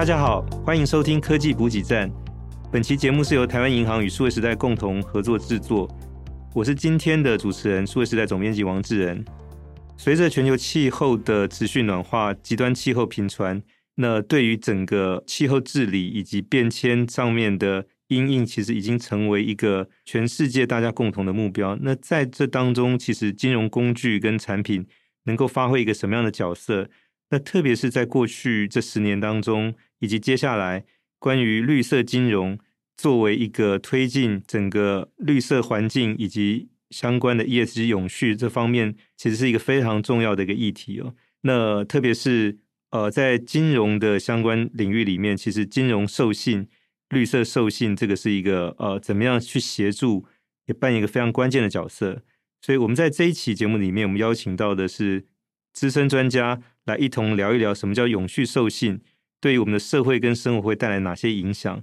大家好，欢迎收听科技补给站。本期节目是由台湾银行与数位时代共同合作制作。我是今天的主持人，数位时代总编辑王志仁。随着全球气候的持续暖化，极端气候频传，那对于整个气候治理以及变迁上面的因应，其实已经成为一个全世界大家共同的目标。那在这当中，其实金融工具跟产品能够发挥一个什么样的角色？那特别是在过去这十年当中，以及接下来关于绿色金融作为一个推进整个绿色环境以及相关的 ESG 永续这方面，其实是一个非常重要的一个议题哦。那特别是呃，在金融的相关领域里面，其实金融授信、绿色授信这个是一个呃，怎么样去协助，也扮演一个非常关键的角色。所以我们在这一期节目里面，我们邀请到的是资深专家。来一同聊一聊什么叫永续授信，对于我们的社会跟生活会带来哪些影响？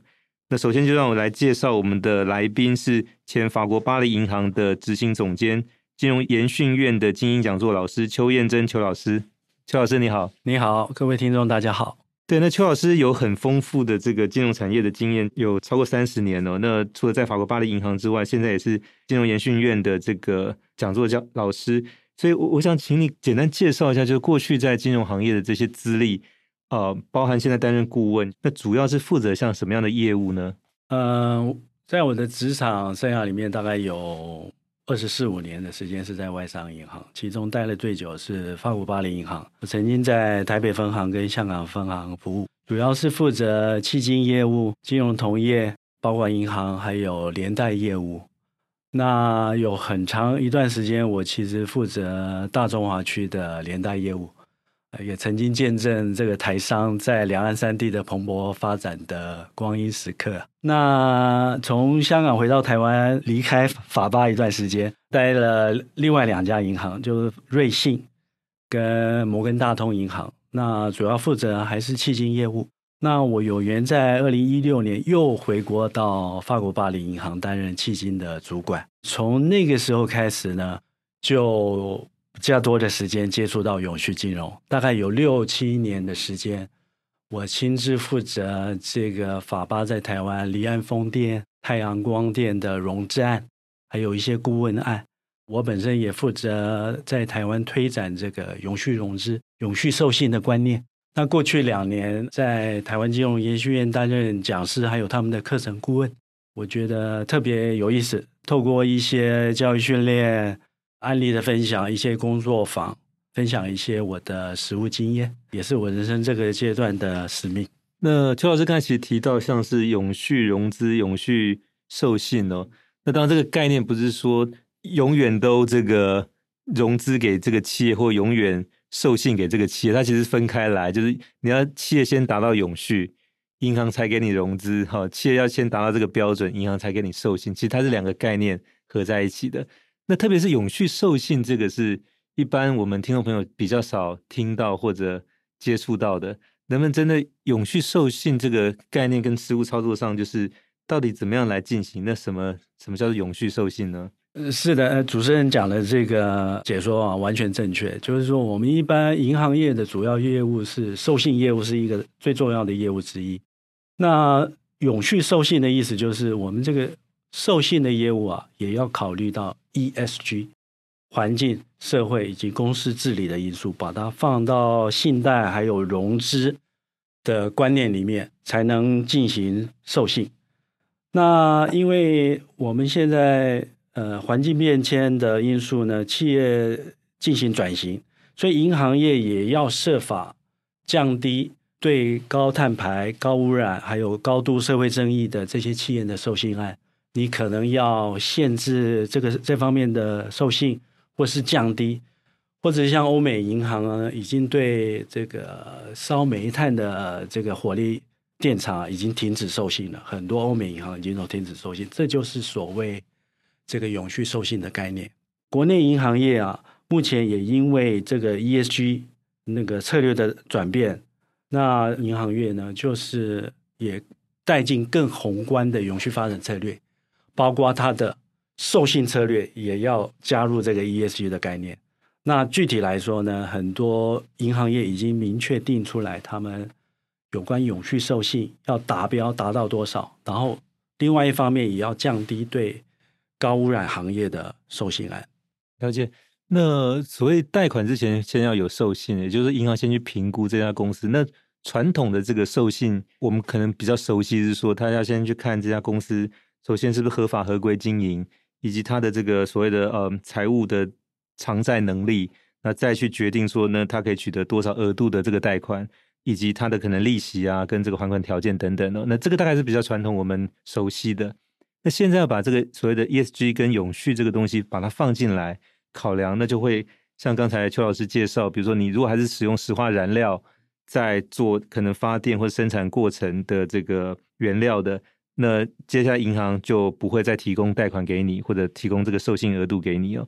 那首先就让我来介绍我们的来宾是前法国巴黎银行的执行总监、金融研训院的精英讲座老师邱燕珍邱老师。邱老师你好，你好，各位听众大家好。对，那邱老师有很丰富的这个金融产业的经验，有超过三十年哦。那除了在法国巴黎银行之外，现在也是金融研训院的这个讲座教老师。所以，我我想请你简单介绍一下，就是过去在金融行业的这些资历，呃，包含现在担任顾问，那主要是负责像什么样的业务呢？嗯、在我的职场生涯里面，大概有二十四五年的时间是在外商银行，其中待了最久是法国巴黎银行。我曾经在台北分行跟香港分行服务，主要是负责基金业务、金融同业，包括银行还有连带业务。那有很长一段时间，我其实负责大中华区的连带业务，也曾经见证这个台商在两岸三地的蓬勃发展的光阴时刻。那从香港回到台湾，离开法巴一段时间，待了另外两家银行，就是瑞信跟摩根大通银行。那主要负责还是企金业务。那我有缘在二零一六年又回国到法国巴黎银行担任企金的主管，从那个时候开始呢，就较多的时间接触到永续金融，大概有六七年的时间，我亲自负责这个法巴在台湾离岸风电、太阳光电的融资案，还有一些顾问案。我本身也负责在台湾推展这个永续融资、永续授信的观念。那过去两年在台湾金融研训院担任讲师，还有他们的课程顾问，我觉得特别有意思。透过一些教育训练、案例的分享，一些工作坊，分享一些我的实务经验，也是我人生这个阶段的使命。那邱老师刚才其实提到，像是永续融资、永续授信哦。那当然，这个概念不是说永远都这个融资给这个企业，或永远。授信给这个企业，它其实分开来，就是你要企业先达到永续，银行才给你融资。哈，企业要先达到这个标准，银行才给你授信。其实它是两个概念合在一起的。那特别是永续授信，这个是一般我们听众朋友比较少听到或者接触到的。能不能真的永续授信这个概念跟实务操作上，就是到底怎么样来进行？那什么什么叫做永续授信呢？是的，主持人讲的这个解说啊，完全正确。就是说，我们一般银行业的主要业务是授信业务，是一个最重要的业务之一。那永续授信的意思就是，我们这个授信的业务啊，也要考虑到 ESG 环境、社会以及公司治理的因素，把它放到信贷还有融资的观念里面，才能进行授信。那因为我们现在呃，环境变迁的因素呢，企业进行转型，所以银行业也要设法降低对高碳排、高污染还有高度社会争议的这些企业的授信案，你可能要限制这个这方面的授信，或是降低，或者像欧美银行啊，已经对这个烧煤炭的这个火力电厂已经停止授信了，很多欧美银行已经都停止授信，这就是所谓。这个永续授信的概念，国内银行业啊，目前也因为这个 ESG 那个策略的转变，那银行业呢，就是也带进更宏观的永续发展策略，包括它的授信策略也要加入这个 ESG 的概念。那具体来说呢，很多银行业已经明确定出来他们有关永续授信要达标达到多少，然后另外一方面也要降低对高污染行业的授信案。了解。那所谓贷款之前先要有授信，也就是银行先去评估这家公司。那传统的这个授信，我们可能比较熟悉，是说他要先去看这家公司，首先是不是合法合规经营，以及他的这个所谓的呃财务的偿债能力，那再去决定说呢，他可以取得多少额度的这个贷款，以及他的可能利息啊，跟这个还款条件等等哦。那这个大概是比较传统我们熟悉的。那现在要把这个所谓的 ESG 跟永续这个东西把它放进来。考量，那就会像刚才邱老师介绍，比如说你如果还是使用石化燃料在做可能发电或生产过程的这个原料的，那接下来银行就不会再提供贷款给你，或者提供这个授信额度给你哦。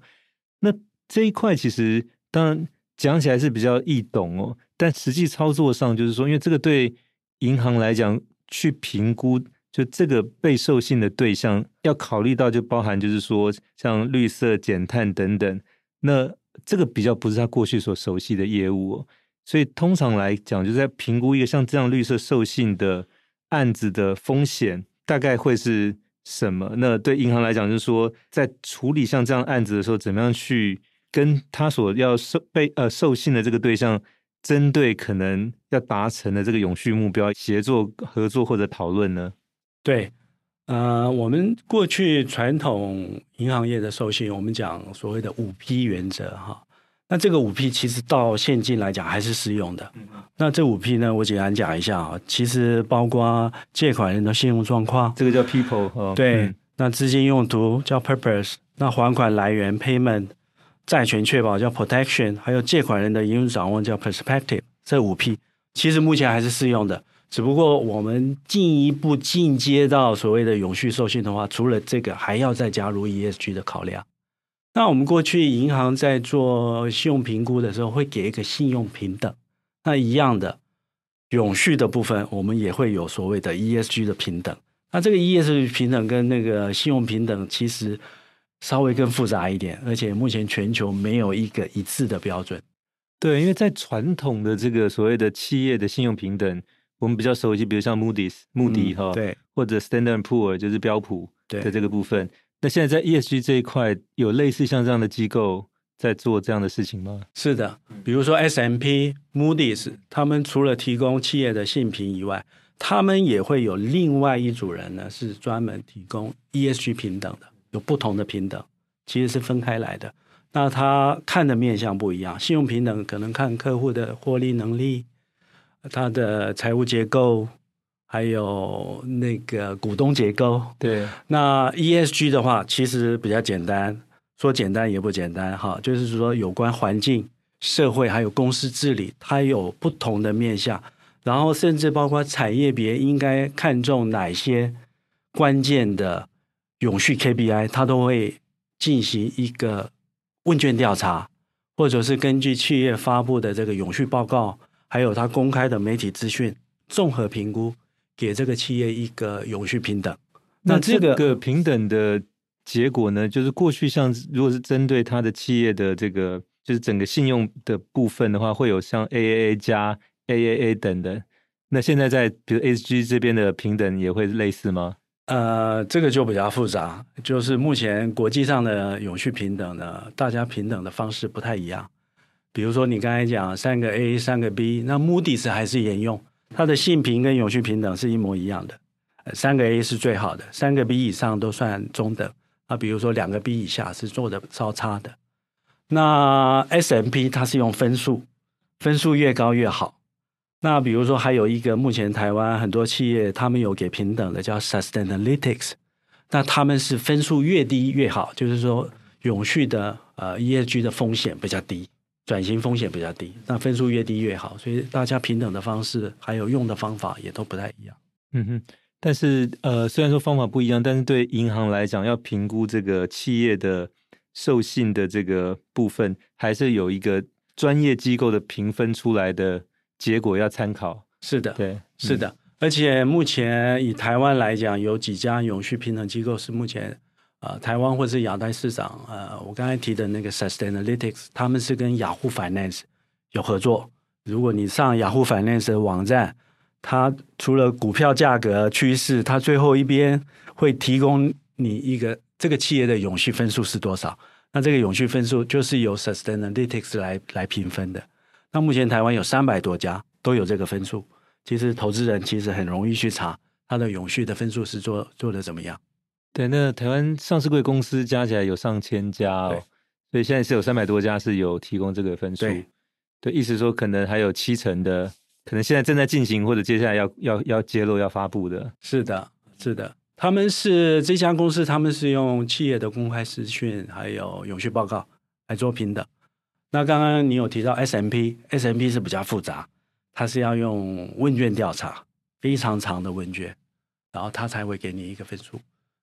那这一块其实当然讲起来是比较易懂哦，但实际操作上就是说，因为这个对银行来讲去评估。就这个被授信的对象要考虑到，就包含就是说像绿色减碳等等，那这个比较不是他过去所熟悉的业务哦，所以通常来讲，就在评估一个像这样绿色授信的案子的风险大概会是什么？那对银行来讲，就是说在处理像这样案子的时候，怎么样去跟他所要受被呃授信的这个对象，针对可能要达成的这个永续目标，协作合作或者讨论呢？对，呃，我们过去传统银行业的授信，我们讲所谓的五 P 原则哈。那这个五 P 其实到现今来讲还是适用的。那这五 P 呢，我简单讲一下啊，其实包括借款人的信用状况，这个叫 People 哦。对，嗯、那资金用途叫 Purpose，那还款来源 Payment，债权确保叫 Protection，还有借款人的营运掌握叫 Perspective。这五 P 其实目前还是适用的。只不过我们进一步进阶到所谓的永续授信的话，除了这个，还要再加入 ESG 的考量。那我们过去银行在做信用评估的时候，会给一个信用平等。那一样的永续的部分，我们也会有所谓的 ESG 的平等。那这个 ESG 平等跟那个信用平等其实稍微更复杂一点，而且目前全球没有一个一致的标准。对，因为在传统的这个所谓的企业的信用平等。我们比较熟悉，比如像 Moody's、穆迪哈，对，或者 Standard Poor 就是标普的这个部分。那现在在 ESG 这一块，有类似像这样的机构在做这样的事情吗？是的，比如说 S M P、Moody's，他们除了提供企业的信评以外，他们也会有另外一组人呢，是专门提供 ESG 平等的，有不同的平等，其实是分开来的。那他看的面向不一样，信用平等可能看客户的获利能力。他的财务结构，还有那个股东结构，对。那 ESG 的话，其实比较简单，说简单也不简单哈，就是说有关环境、社会还有公司治理，它有不同的面向，然后甚至包括产业别应该看重哪些关键的永续 KPI，它都会进行一个问卷调查，或者是根据企业发布的这个永续报告。还有它公开的媒体资讯，综合评估，给这个企业一个永续平等。那这个平等的结果呢？就是过去像如果是针对他的企业的这个，就是整个信用的部分的话，会有像 AAA 加 AAA 等的。那现在在比如 ESG 这边的平等也会类似吗？呃，这个就比较复杂，就是目前国际上的永续平等呢，大家平等的方式不太一样。比如说，你刚才讲三个 A 三个 B，那 Moody's 还是沿用它的性平跟永续平等是一模一样的，三个 A 是最好的，三个 B 以上都算中等。啊，比如说两个 B 以下是做的稍差的。那 SMP 它是用分数，分数越高越好。那比如说还有一个目前台湾很多企业他们有给平等的叫 Sustainalytics，那他们是分数越低越好，就是说永续的呃 ESG 的风险比较低。转型风险比较低，那分数越低越好，所以大家平等的方式还有用的方法也都不太一样。嗯哼，但是呃，虽然说方法不一样，但是对银行来讲，要评估这个企业的授信的这个部分，还是有一个专业机构的评分出来的结果要参考。是的，对，是的，嗯、而且目前以台湾来讲，有几家永续平等机构是目前。呃，台湾或是亚太市场，呃，我刚才提的那个 Sustainalytics，他们是跟雅虎 Finance 有合作。如果你上雅虎 Finance 的网站，它除了股票价格趋势，它最后一边会提供你一个这个企业的永续分数是多少？那这个永续分数就是由 Sustainalytics 来来评分的。那目前台湾有三百多家都有这个分数，其实投资人其实很容易去查它的永续的分数是做做的怎么样。对，那台湾上市贵公司加起来有上千家哦，所以现在是有三百多家是有提供这个分数。对，对，意思说可能还有七成的，可能现在正在进行或者接下来要要要揭露要发布的。是的，是的。他们是这家公司，他们是用企业的公开资讯还有永续报告来做评的。那刚刚你有提到 S M P，S M P 是比较复杂，它是要用问卷调查，非常长的问卷，然后它才会给你一个分数。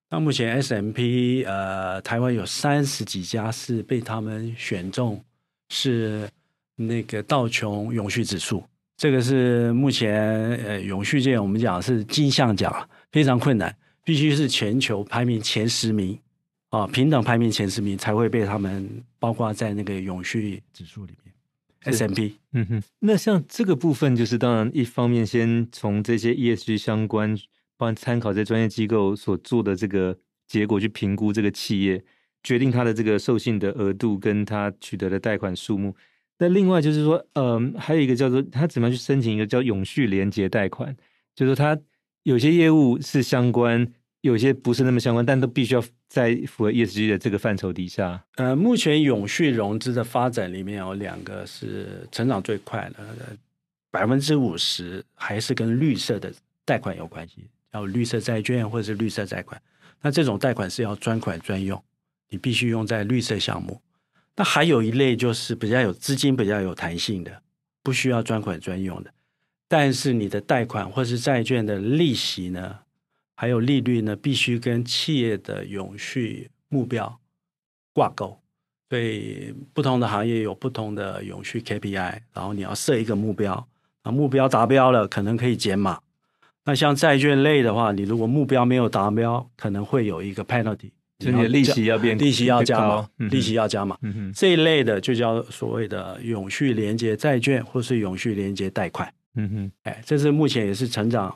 那目前 S M P 呃，台湾有三十几家是被他们选中，是那个道琼永续指数，这个是目前呃永续界我们讲是金像奖，非常困难。必须是全球排名前十名啊，平等排名前十名才会被他们包括在那个永续指数里面。S M P，嗯哼，那像这个部分，就是当然一方面先从这些 ESG 相关，帮参考这专业机构所做的这个结果去评估这个企业，决定它的这个授信的额度跟它取得的贷款数目。那另外就是说，嗯，还有一个叫做他怎么样去申请一个叫永续连结贷款，就是说他有些业务是相关。有些不是那么相关，但都必须要在符合 ESG 的这个范畴底下。呃，目前永续融资的发展里面有两个是成长最快的，百分之五十还是跟绿色的贷款有关系，叫绿色债券或者是绿色贷款。那这种贷款是要专款专用，你必须用在绿色项目。那还有一类就是比较有资金、比较有弹性的，不需要专款专用的，但是你的贷款或是债券的利息呢？还有利率呢，必须跟企业的永续目标挂钩。所以不同的行业有不同的永续 KPI，然后你要设一个目标，那目标达标了，可能可以减码。那像债券类的话，你如果目标没有达标，可能会有一个 penalty，就你的利息要变，利息要加嘛，嗯、利息要加嘛。嗯、哼这一类的就叫所谓的永续连接债券，或是永续连接贷款。嗯哼，哎，这是目前也是成长。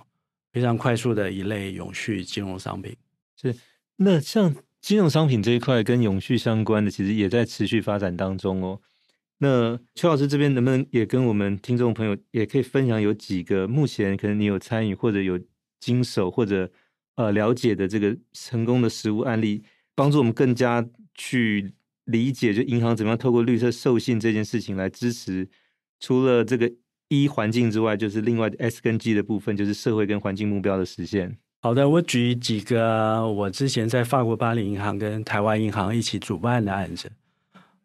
非常快速的一类永续金融商品，是那像金融商品这一块跟永续相关的，其实也在持续发展当中哦。那邱老师这边能不能也跟我们听众朋友也可以分享有几个目前可能你有参与或者有经手或者呃了解的这个成功的实务案例，帮助我们更加去理解，就银行怎么样透过绿色授信这件事情来支持，除了这个。一环境之外，就是另外 S 跟 G 的部分，就是社会跟环境目标的实现。好的，我举几个我之前在法国巴黎银行跟台湾银行一起主办的案子。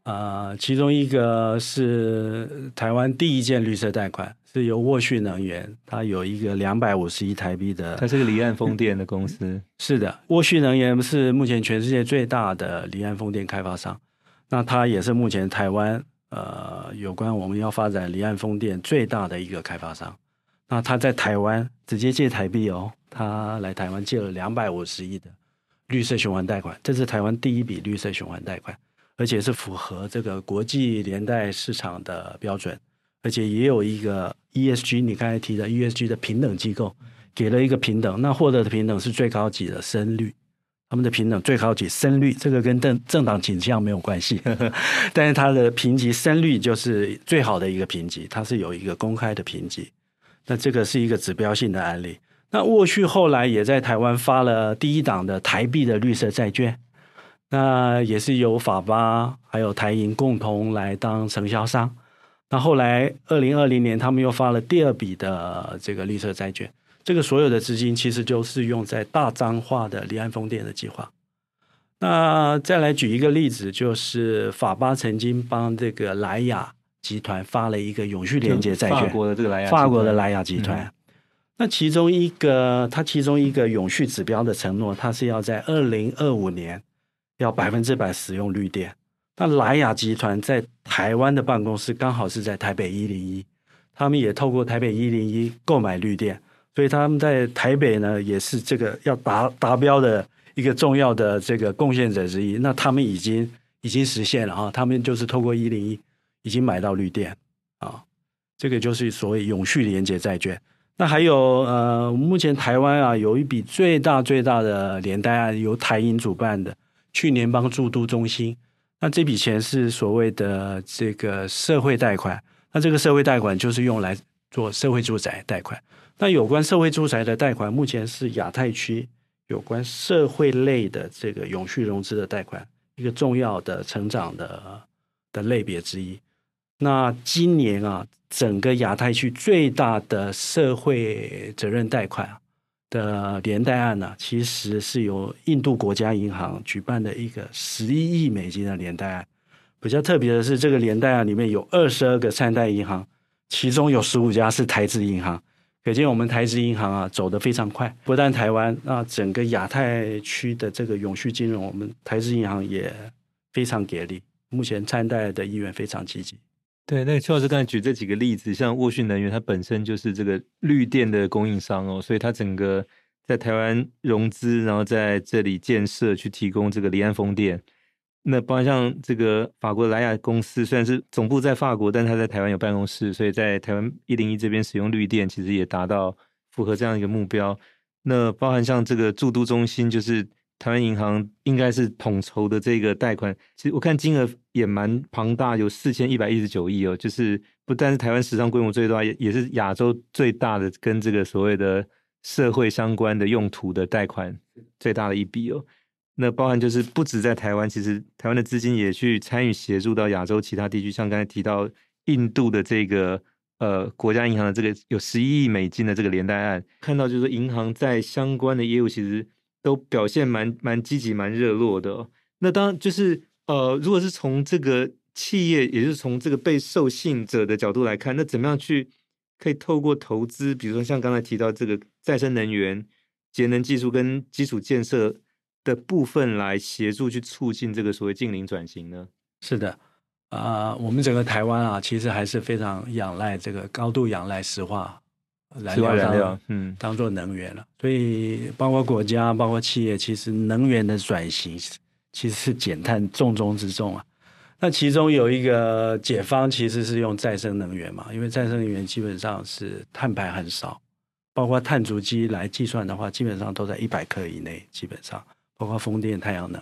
呃，其中一个是台湾第一件绿色贷款，是由沃旭能源，它有一个两百五十亿台币的，它是个离岸风电的公司。是的，沃旭能源是目前全世界最大的离岸风电开发商，那它也是目前台湾。呃，有关我们要发展离岸风电最大的一个开发商，那他在台湾直接借台币哦，他来台湾借了两百五十亿的绿色循环贷款，这是台湾第一笔绿色循环贷款，而且是符合这个国际连带市场的标准，而且也有一个 ESG，你刚才提的 ESG 的平等机构给了一个平等，那获得的平等是最高级的深绿。他们的平等最高级深绿，这个跟政政党倾向没有关系，呵 呵但是它的评级深绿就是最好的一个评级，它是有一个公开的评级。那这个是一个指标性的案例。那沃旭后来也在台湾发了第一档的台币的绿色债券，那也是由法巴还有台银共同来当承销商。那后来二零二零年，他们又发了第二笔的这个绿色债券。这个所有的资金其实就是用在大彰化的离岸风电的计划。那再来举一个例子，就是法巴曾经帮这个莱雅集团发了一个永续连接债券，法国的这个莱雅，法国的莱雅集团。嗯、那其中一个，它其中一个永续指标的承诺，它是要在二零二五年要百分之百使用绿电。那莱雅集团在台湾的办公室刚好是在台北一零一，他们也透过台北一零一购买绿电。所以他们在台北呢，也是这个要达达标的一个重要的这个贡献者之一。那他们已经已经实现了啊，他们就是透过一零一已经买到绿电啊，这个就是所谓永续连结债券。那还有呃，目前台湾啊有一笔最大最大的连带案由台银主办的去年帮住都中心，那这笔钱是所谓的这个社会贷款，那这个社会贷款就是用来做社会住宅贷款。那有关社会住宅的贷款，目前是亚太区有关社会类的这个永续融资的贷款一个重要的成长的的类别之一。那今年啊，整个亚太区最大的社会责任贷款的连带案呢，其实是由印度国家银行举办的一个十一亿美金的连带案。比较特别的是，这个连带案里面有二十二个参贷银行，其中有十五家是台资银行。可见我们台资银行啊走得非常快，不但台湾，那整个亚太区的这个永续金融，我们台资银行也非常给力。目前参贷的意愿非常积极。对，那邱老师刚才举这几个例子，像沃讯能源，它本身就是这个绿电的供应商哦，所以它整个在台湾融资，然后在这里建设去提供这个离岸风电。那包括像这个法国莱雅公司，虽然是总部在法国，但是他在台湾有办公室，所以在台湾一零一这边使用绿电，其实也达到符合这样一个目标。那包含像这个住都中心，就是台湾银行应该是统筹的这个贷款，其实我看金额也蛮庞大，有四千一百一十九亿哦，就是不但是台湾史上规模最大，也也是亚洲最大的跟这个所谓的社会相关的用途的贷款最大的一笔哦。那包含就是不止在台湾，其实台湾的资金也去参与协助到亚洲其他地区，像刚才提到印度的这个呃国家银行的这个有十一亿美金的这个连带案，看到就是银行在相关的业务其实都表现蛮蛮积极、蛮热络的哦。那当就是呃，如果是从这个企业，也就是从这个被授信者的角度来看，那怎么样去可以透过投资，比如说像刚才提到这个再生能源、节能技术跟基础建设。的部分来协助去促进这个所谓净零转型呢？是的，啊、呃，我们整个台湾啊，其实还是非常仰赖这个高度仰赖石化燃料，燃料，嗯，当做能源了。所以，包括国家，包括企业，其实能源的转型其实是减碳重中之重啊。那其中有一个解方，其实是用再生能源嘛，因为再生能源基本上是碳排很少，包括碳足迹来计算的话，基本上都在一百克以内，基本上。包括风电、太阳能，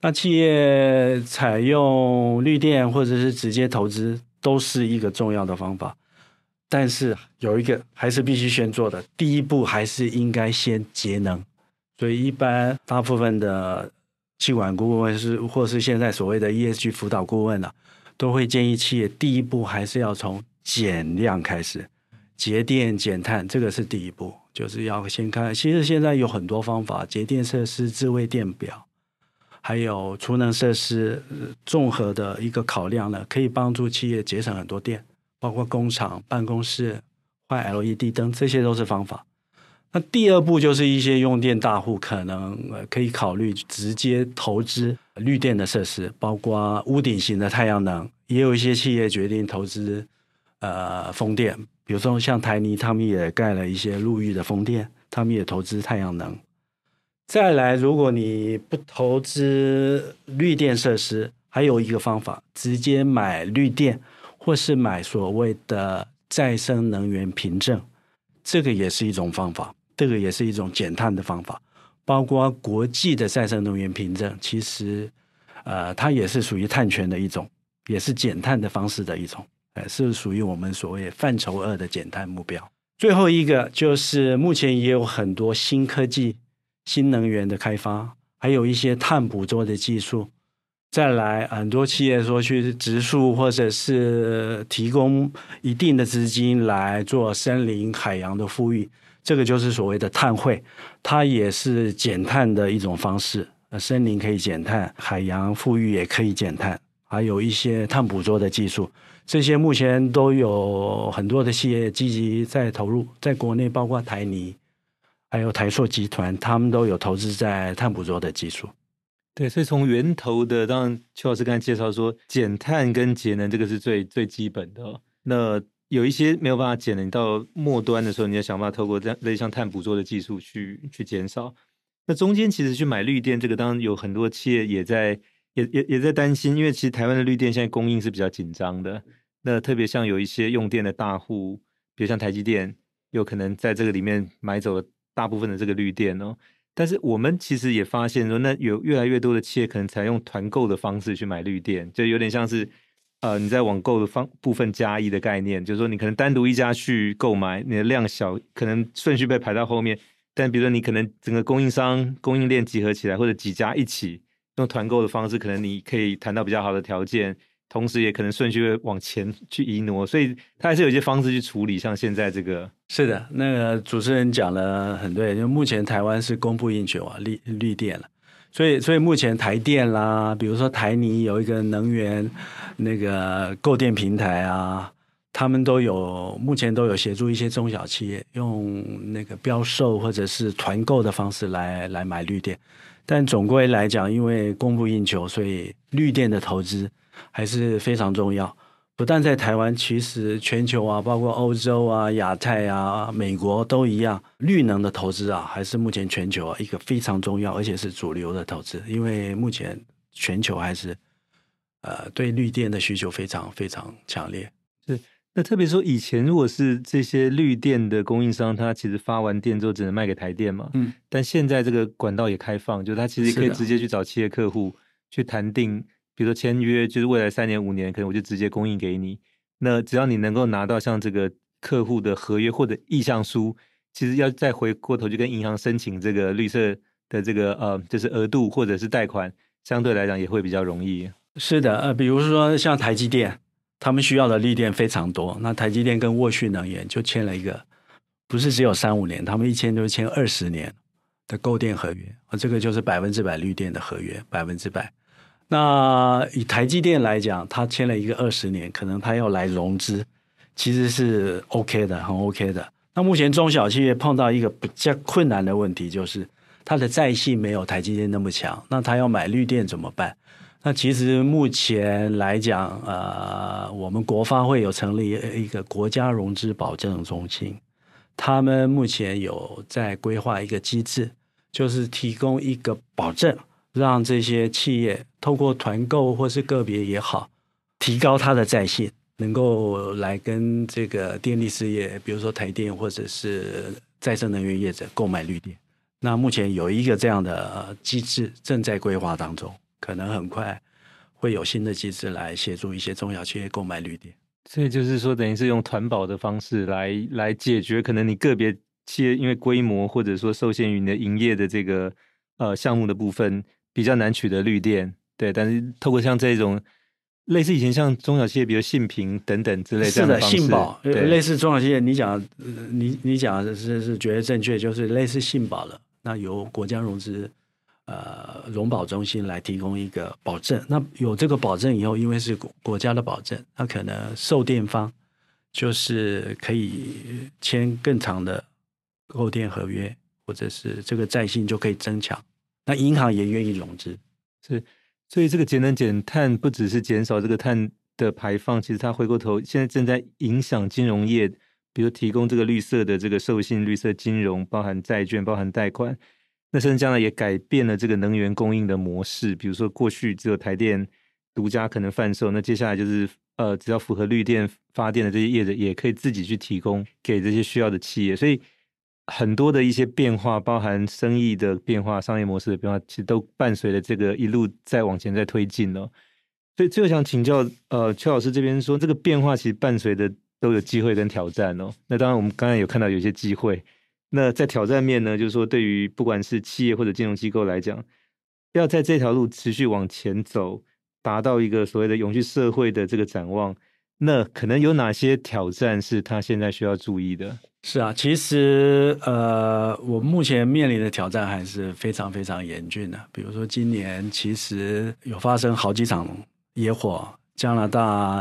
那企业采用绿电或者是直接投资，都是一个重要的方法。但是有一个还是必须先做的，第一步还是应该先节能。所以一般大部分的气管顾问是，或是现在所谓的 ESG 辅导顾问啊，都会建议企业第一步还是要从减量开始，节电减碳，这个是第一步。就是要先看，其实现在有很多方法，节电设施、智慧电表，还有储能设施，综合的一个考量呢，可以帮助企业节省很多电，包括工厂、办公室换 LED 灯，这些都是方法。那第二步就是一些用电大户可能可以考虑直接投资绿电的设施，包括屋顶型的太阳能，也有一些企业决定投资呃风电。比如说，像台泥，他们也盖了一些陆域的风电，他们也投资太阳能。再来，如果你不投资绿电设施，还有一个方法，直接买绿电，或是买所谓的再生能源凭证，这个也是一种方法，这个也是一种减碳的方法。包括国际的再生能源凭证，其实，呃，它也是属于碳权的一种，也是减碳的方式的一种。呃是属于我们所谓范畴二的减碳目标。最后一个就是目前也有很多新科技、新能源的开发，还有一些碳捕捉的技术。再来，很多企业说去植树，或者是提供一定的资金来做森林、海洋的富育，这个就是所谓的碳汇，它也是减碳的一种方式。森林可以减碳，海洋富育也可以减碳，还有一些碳捕捉的技术。这些目前都有很多的企业积极在投入，在国内包括台泥，还有台塑集团，他们都有投资在碳捕捉的技术。对，所以从源头的，当然邱老师刚才介绍说，减碳跟节能这个是最最基本的。那有一些没有办法减的，你到末端的时候，你要想办法透过这样类像碳捕捉的技术去去减少。那中间其实去买绿电，这个当然有很多企业也在也也也在担心，因为其实台湾的绿电现在供应是比较紧张的。那特别像有一些用电的大户，比如像台积电，有可能在这个里面买走了大部分的这个绿电哦。但是我们其实也发现说，那有越来越多的企业可能采用团购的方式去买绿电，就有点像是呃你在网购的方部分加一的概念，就是说你可能单独一家去购买，你的量小，可能顺序被排到后面。但比如说你可能整个供应商供应链集合起来，或者几家一起用团购的方式，可能你可以谈到比较好的条件。同时，也可能顺序会往前去移挪，所以它还是有一些方式去处理。像现在这个，是的，那个主持人讲的很对，就目前台湾是供不应求啊，绿绿电了。所以，所以目前台电啦，比如说台泥有一个能源那个购电平台啊，他们都有目前都有协助一些中小企业用那个标售或者是团购的方式来来买绿电。但总归来讲，因为供不应求，所以绿电的投资。还是非常重要，不但在台湾，其实全球啊，包括欧洲啊、亚太啊、美国都一样，绿能的投资啊，还是目前全球啊一个非常重要，而且是主流的投资。因为目前全球还是呃对绿电的需求非常非常强烈。是，那特别说以前如果是这些绿电的供应商，他其实发完电之后只能卖给台电嘛，嗯，但现在这个管道也开放，就是他其实可以直接去找企业客户去谈定。比如说签约，就是未来三年五年，可能我就直接供应给你。那只要你能够拿到像这个客户的合约或者意向书，其实要再回过头去跟银行申请这个绿色的这个呃，就是额度或者是贷款，相对来讲也会比较容易。是的，呃，比如说像台积电，他们需要的绿电非常多，那台积电跟沃旭能源就签了一个，不是只有三五年，他们一签就签二十年的购电合约，啊，这个就是百分之百绿电的合约，百分之百。那以台积电来讲，他签了一个二十年，可能他要来融资，其实是 OK 的，很 OK 的。那目前中小企业碰到一个比较困难的问题，就是它的债性没有台积电那么强。那他要买绿电怎么办？那其实目前来讲，呃，我们国发会有成立一个国家融资保证中心，他们目前有在规划一个机制，就是提供一个保证。让这些企业透过团购或是个别也好，提高它的在线，能够来跟这个电力事业，比如说台电或者是再生能源业者购买绿电。那目前有一个这样的机制正在规划当中，可能很快会有新的机制来协助一些中小企业购买绿电。所以就是说，等于是用团保的方式来来解决可能你个别企业因为规模或者说受限于你的营业的这个呃项目的部分。比较难取得绿电，对，但是透过像这种类似以前像中小企业，比如信平等等之类的，是的，信保，类似中小企业，你讲，你你讲的是是绝对正确，就是类似信保了。那由国家融资呃融保中心来提供一个保证，那有这个保证以后，因为是国国家的保证，那可能售电方就是可以签更长的购电合约，或者是这个债性就可以增强。那银行也愿意融资，是，所以这个节能减碳不只是减少这个碳的排放，其实它回过头现在正在影响金融业，比如提供这个绿色的这个授信、绿色金融，包含债券、包含贷款，那甚至将来也改变了这个能源供应的模式。比如说过去只有台电独家可能贩售，那接下来就是呃，只要符合绿电发电的这些业者，也可以自己去提供给这些需要的企业，所以。很多的一些变化，包含生意的变化、商业模式的变化，其实都伴随着这个一路在往前在推进哦。所以，最后想请教，呃，邱老师这边说，这个变化其实伴随的都有机会跟挑战哦。那当然，我们刚才有看到有些机会。那在挑战面呢，就是说，对于不管是企业或者金融机构来讲，要在这条路持续往前走，达到一个所谓的永续社会的这个展望，那可能有哪些挑战是他现在需要注意的？是啊，其实呃，我目前面临的挑战还是非常非常严峻的。比如说，今年其实有发生好几场野火，加拿大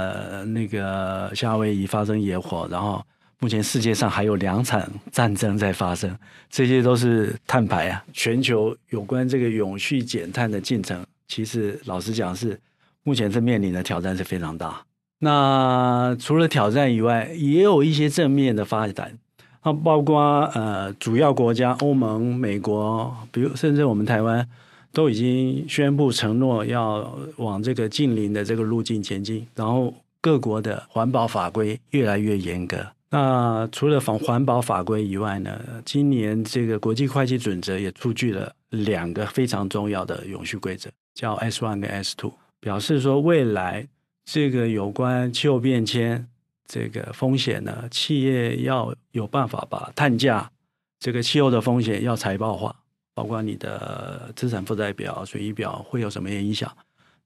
那个夏威夷发生野火，然后目前世界上还有两场战争在发生，这些都是碳排啊。全球有关这个永续减碳的进程，其实老实讲是目前是面临的挑战是非常大。那除了挑战以外，也有一些正面的发展。那包括呃，主要国家欧盟、美国，比如甚至我们台湾，都已经宣布承诺要往这个近邻的这个路径前进。然后各国的环保法规越来越严格，那除了防环保法规以外呢，今年这个国际会计准则也出具了两个非常重要的永续规则，叫 S one 跟 S two，表示说未来这个有关气候变迁这个风险呢，企业要有办法把碳价这个气候的风险要财报化，包括你的资产负债表、损益表会有什么影响？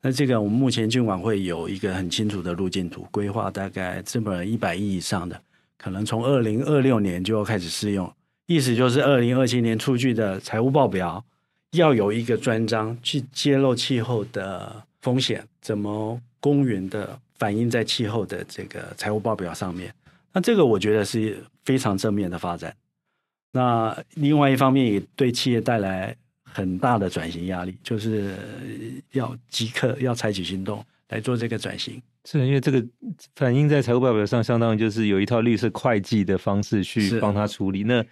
那这个我们目前金管会有一个很清楚的路径图，规划大概资本一百亿以上的。可能从二零二六年就要开始适用，意思就是二零二七年出具的财务报表要有一个专章去揭露气候的风险，怎么公允的反映在气候的这个财务报表上面。那这个我觉得是非常正面的发展。那另外一方面也对企业带来很大的转型压力，就是要即刻要采取行动来做这个转型。是，因为这个反映在财务报表上，相当于就是有一套绿色会计的方式去帮他处理。那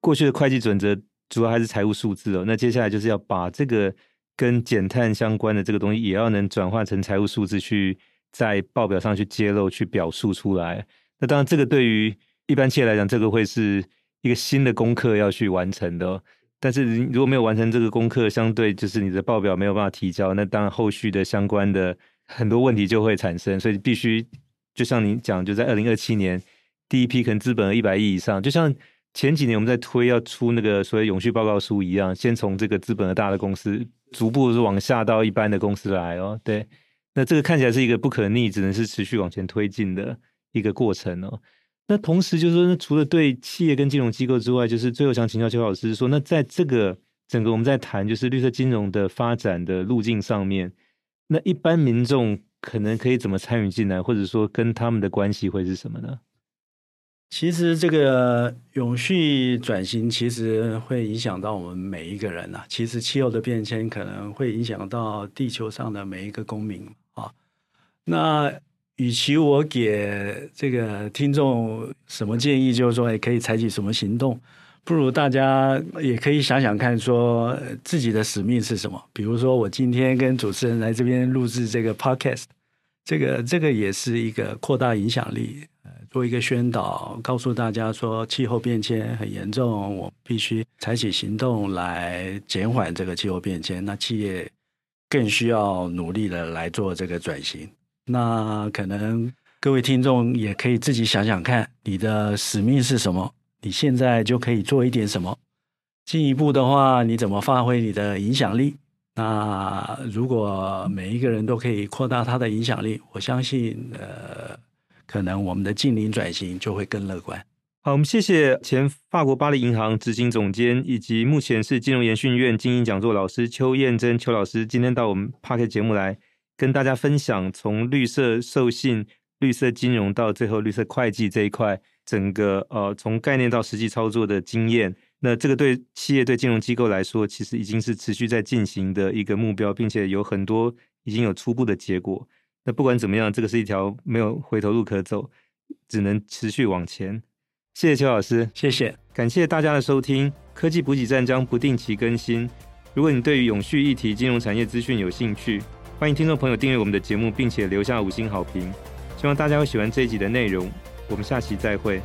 过去的会计准则主要还是财务数字哦，那接下来就是要把这个跟减碳相关的这个东西，也要能转化成财务数字，去在报表上去揭露、去表述出来。那当然，这个对于一般企业来讲，这个会是一个新的功课要去完成的。但是如果没有完成这个功课，相对就是你的报表没有办法提交，那当然后续的相关的。很多问题就会产生，所以必须就像您讲，就在二零二七年第一批可能资本额一百亿以上，就像前几年我们在推要出那个所谓永续报告书一样，先从这个资本额大的公司逐步是往下到一般的公司来哦。对，那这个看起来是一个不可逆，只能是持续往前推进的一个过程哦。那同时就是说，除了对企业跟金融机构之外，就是最后想请教邱老师说，那在这个整个我们在谈就是绿色金融的发展的路径上面。那一般民众可能可以怎么参与进来，或者说跟他们的关系会是什么呢？其实这个永续转型其实会影响到我们每一个人呐、其实气候的变迁可能会影响到地球上的每一个公民啊。那与其我给这个听众什么建议，就是说也可以采取什么行动。不如大家也可以想想看，说自己的使命是什么。比如说，我今天跟主持人来这边录制这个 podcast，这个这个也是一个扩大影响力，做一个宣导，告诉大家说气候变迁很严重，我必须采取行动来减缓这个气候变迁。那企业更需要努力的来做这个转型。那可能各位听众也可以自己想想看，你的使命是什么？你现在就可以做一点什么？进一步的话，你怎么发挥你的影响力？那如果每一个人都可以扩大他的影响力，我相信，呃，可能我们的近邻转型就会更乐观。好，我们谢谢前法国巴黎银行执行总监，以及目前是金融研训院精英讲座老师邱燕珍邱老师，今天到我们 Podcast 节目来跟大家分享从绿色授信、绿色金融到最后绿色会计这一块。整个呃，从概念到实际操作的经验，那这个对企业、对金融机构来说，其实已经是持续在进行的一个目标，并且有很多已经有初步的结果。那不管怎么样，这个是一条没有回头路可走，只能持续往前。谢谢邱老师，谢谢，感谢大家的收听。科技补给站将不定期更新。如果你对于永续议题、金融产业资讯有兴趣，欢迎听众朋友订阅我们的节目，并且留下五星好评。希望大家会喜欢这一集的内容。我们下期再会。